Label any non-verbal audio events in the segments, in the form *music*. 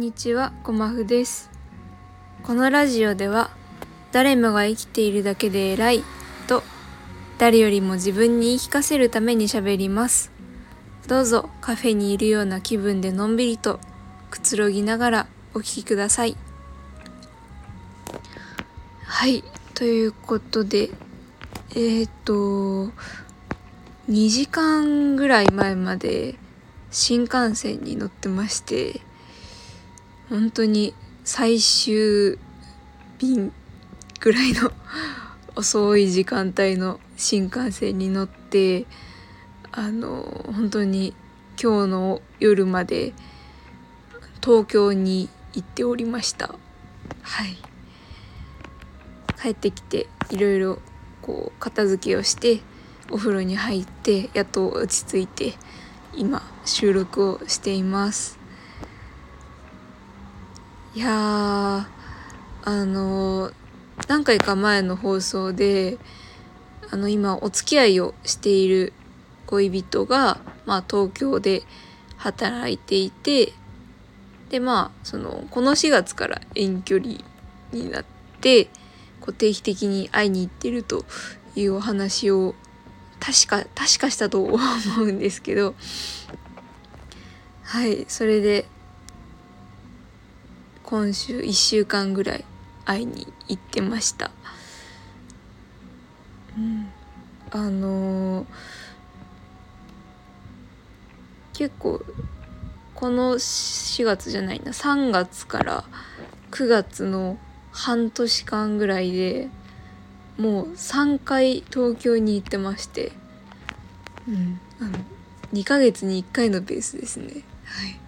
んにちは、ごまふです。このラジオでは、誰もが生きているだけで偉いと、誰よりも自分に言い聞かせるために喋ります。どうぞカフェにいるような気分でのんびりとくつろぎながらお聞きください。はい、ということで、えー、っと、2時間ぐらい前まで新幹線に乗ってまして、本当に最終便ぐらいの遅い時間帯の新幹線に乗ってあの本当に今日の夜まで東京に行っておりました。はい。帰ってきていろいろこう片付けをしてお風呂に入ってやっと落ち着いて今収録をしています。いやあの何回か前の放送であの今お付き合いをしている恋人が、まあ、東京で働いていてでまあそのこの4月から遠距離になってこう定期的に会いに行ってるというお話を確か確かしたと思うんですけど。はいそれで今週1週間ぐらい会いに行ってました。うん。あのー結構この4月じゃないな。3月から9月の半年間ぐらいでもう3回東京に行ってまして。うん。あの2ヶ月に1回のペースですね。はい。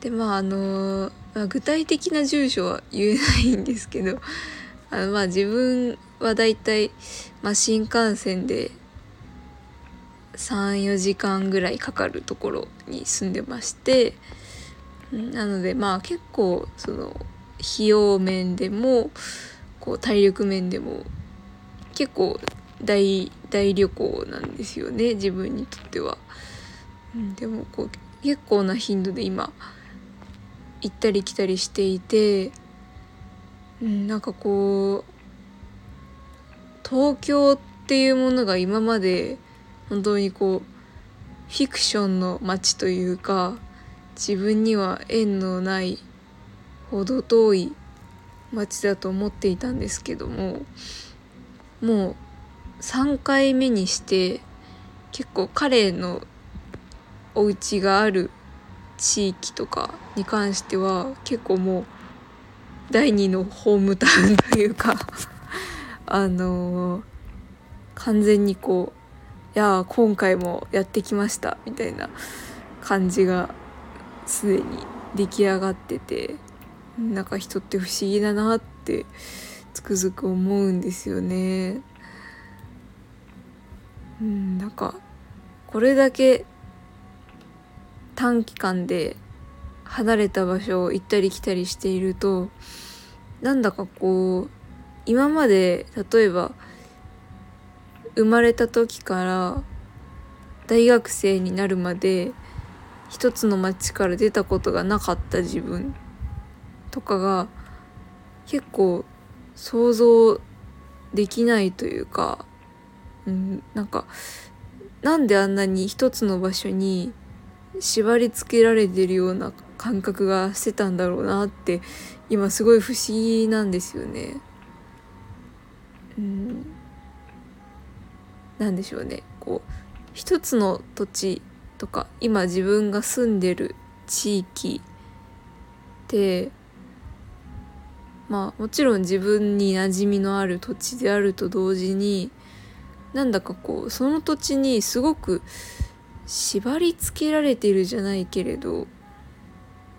でまああのまあ具体的な住所は言えないんですけど *laughs* あのまあ自分はだいたい、まあ、新幹線で34時間ぐらいかかるところに住んでましてなのでまあ結構その費用面でもこう体力面でも結構大大旅行なんですよね自分にとっては。でもこう結構な頻度で今行ったり来たりしていて、うん、なんかこう東京っていうものが今まで本当にこうフィクションの街というか自分には縁のないほど遠い街だと思っていたんですけどももう3回目にして結構彼のお家がある地域とかに関しては結構もう第二のホームタウンというか *laughs* あのー完全にこういやー今回もやってきましたみたいな感じがすでに出来上がっててなんか人って不思議だなってつくづく思うんですよね。うん、なんかこれだけ短期間で離れた場所を行ったり来たりしているとなんだかこう今まで例えば生まれた時から大学生になるまで一つの町から出たことがなかった自分とかが結構想像できないというか、うん、なんかなんであんなに一つの場所に縛り付けられてるような感覚がしてたんだろうなって今すごい不思議なんですよね。うん、なでしょうねこう一つの土地とか今自分が住んでる地域ってまあもちろん自分に馴染みのある土地であると同時になんだかこうその土地にすごく縛り付けられてるじゃないけれど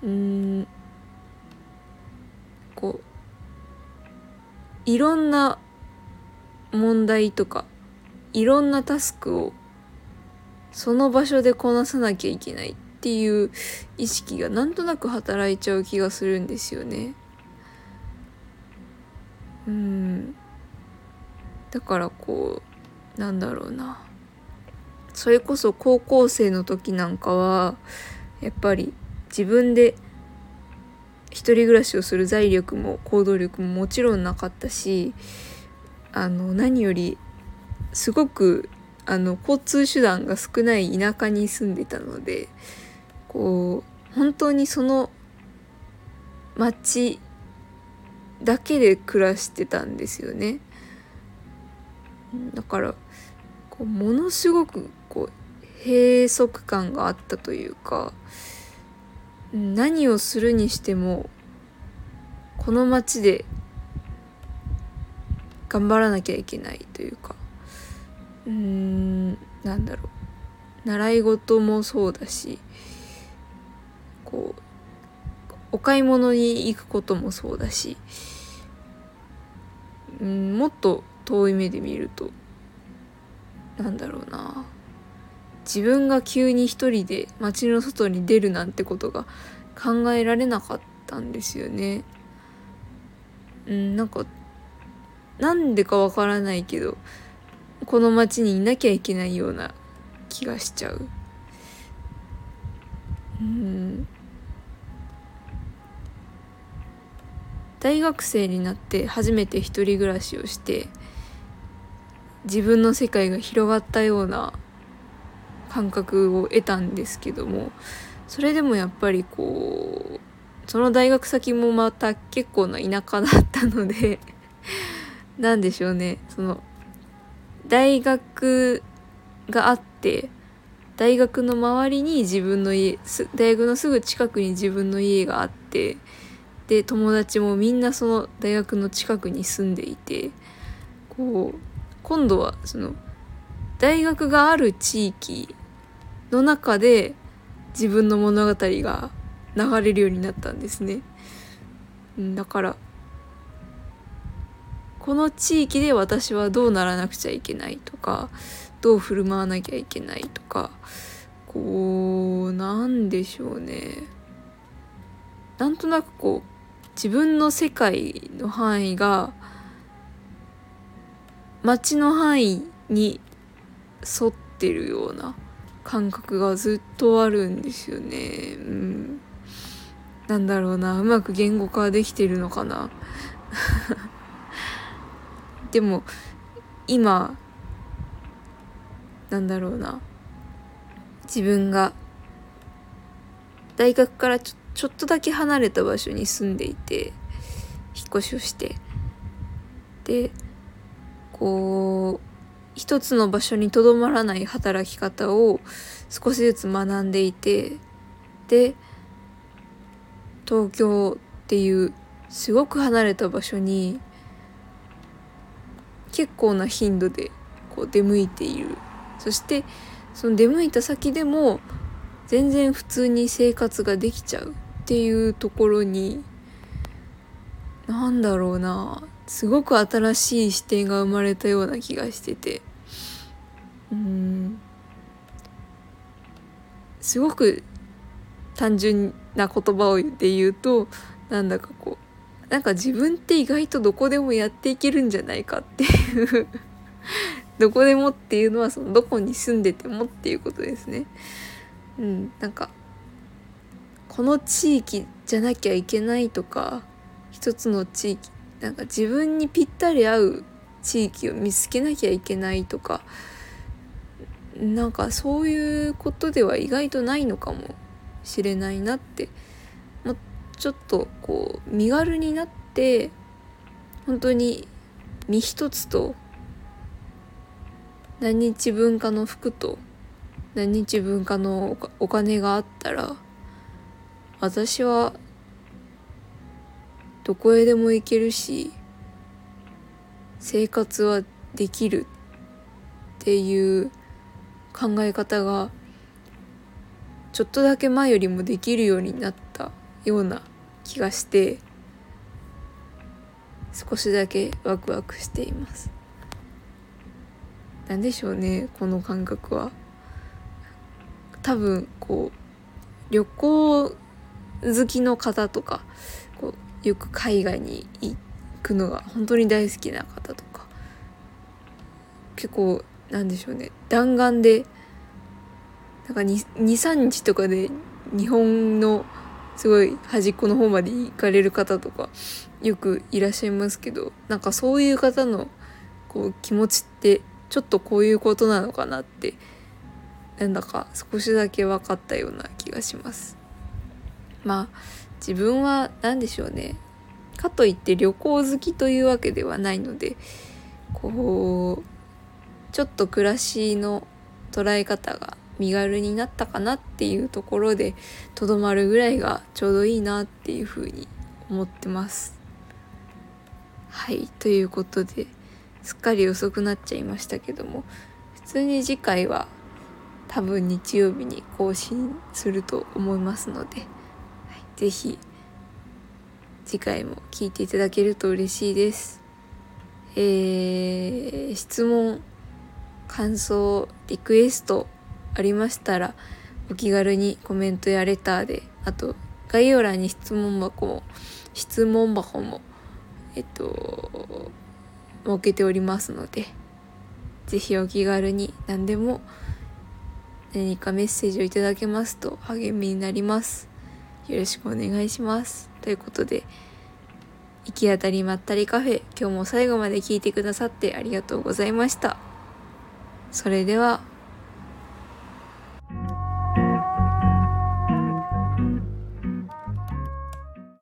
うんこういろんな問題とかいろんなタスクをその場所でこなさなきゃいけないっていう意識がなんとなく働いちゃう気がするんですよね。うんだからこうなんだろうなそれこそ高校生の時なんかはやっぱり自分で一人暮らしをする財力も行動力ももちろんなかったしあの何よりすごくあの交通手段が少ない田舎に住んでたのでこう本当にその町だけで暮らしてたんですよね。だからこうものすごくこう閉塞感があったというか何をするにしてもこの町で頑張らなきゃいけないというかうーんなんだろう。習い事もそうだしこうお買い物に行くこともそうだしうんもっと遠い目で見るとなんだろうな自分が急に一人で街の外に出るなんてことが考えられなかったんですよね。うん、なんかなんでかわからないけどこの街にいなきゃいけないような気がしちゃう。うん大学生になって初めて一人暮らしをして自分の世界が広がったような感覚を得たんですけどもそれでもやっぱりこうその大学先もまた結構な田舎だったので *laughs* 何でしょうね。その大学があって大学の周りに自分の家大学のすぐ近くに自分の家があってで友達もみんなその大学の近くに住んでいてこう今度はその大学がある地域の中で自分の物語が流れるようになったんですね。だからこの地域で私はどうならなくちゃいけないとかどう振る舞わなきゃいけないとかこうなんでしょうねなんとなくこう自分の世界の範囲が街の範囲に沿ってるような感覚がずっとあるんですよね。うん。なんだろうな、うまく言語化できてるのかな。*laughs* でも、今、なんだろうな。自分が大学からちょちょっとだけ離れた場所に住んでいて引っ越しをしてでこう一つの場所にとどまらない働き方を少しずつ学んでいてで東京っていうすごく離れた場所に結構な頻度でこう出向いている。そしてその出向いた先でも全然普通に生活ができちゃうっていうところになんだろうな。すごく新しい視点が生まれたような気がしてて。うん。すごく単純な言葉をで言うとなんだかこうなんか自分って意外とどこでもやっていけるんじゃないかっていう *laughs* どこでもっていうのはそのどこに住んでてもっていうことですね。うん、なんかこの地域じゃなきゃいけないとか一つの地域なんか自分にぴったり合う地域を見つけなきゃいけないとかなんかそういうことでは意外とないのかもしれないなってもうちょっとこう身軽になって本当に身一つと何日分かの服と何日分かのお金があったら私はどこへでも行けるし生活はできるっていう考え方がちょっとだけ前よりもできるようになったような気がして少しだけワクワクしています。何でしょうねこの感覚は。多分こう旅行好きの方とかよく海外に行くのが本当に大好きな方とか結構なんでしょうね弾丸でなんか23日とかで日本のすごい端っこの方まで行かれる方とかよくいらっしゃいますけどなんかそういう方のこう気持ちってちょっとこういうことなのかなってなんだか少しだけ分かったような気がします。まあ自分は何でしょうねかといって旅行好きというわけではないのでこうちょっと暮らしの捉え方が身軽になったかなっていうところでとどまるぐらいがちょうどいいなっていうふうに思ってます。はいということですっかり遅くなっちゃいましたけども普通に次回は多分日曜日に更新すると思いますので、はい、ぜひ次回も聞いていただけると嬉しいです。えー、質問感想リクエストありましたらお気軽にコメントやレターであと概要欄に質問箱も質問箱もえっと設けておりますので是非お気軽に何でも何かメッセージをいただけますと励みになりますよろしくお願いします。ということで行き当たりまったりカフェ今日も最後まで聞いてくださってありがとうございました。それでは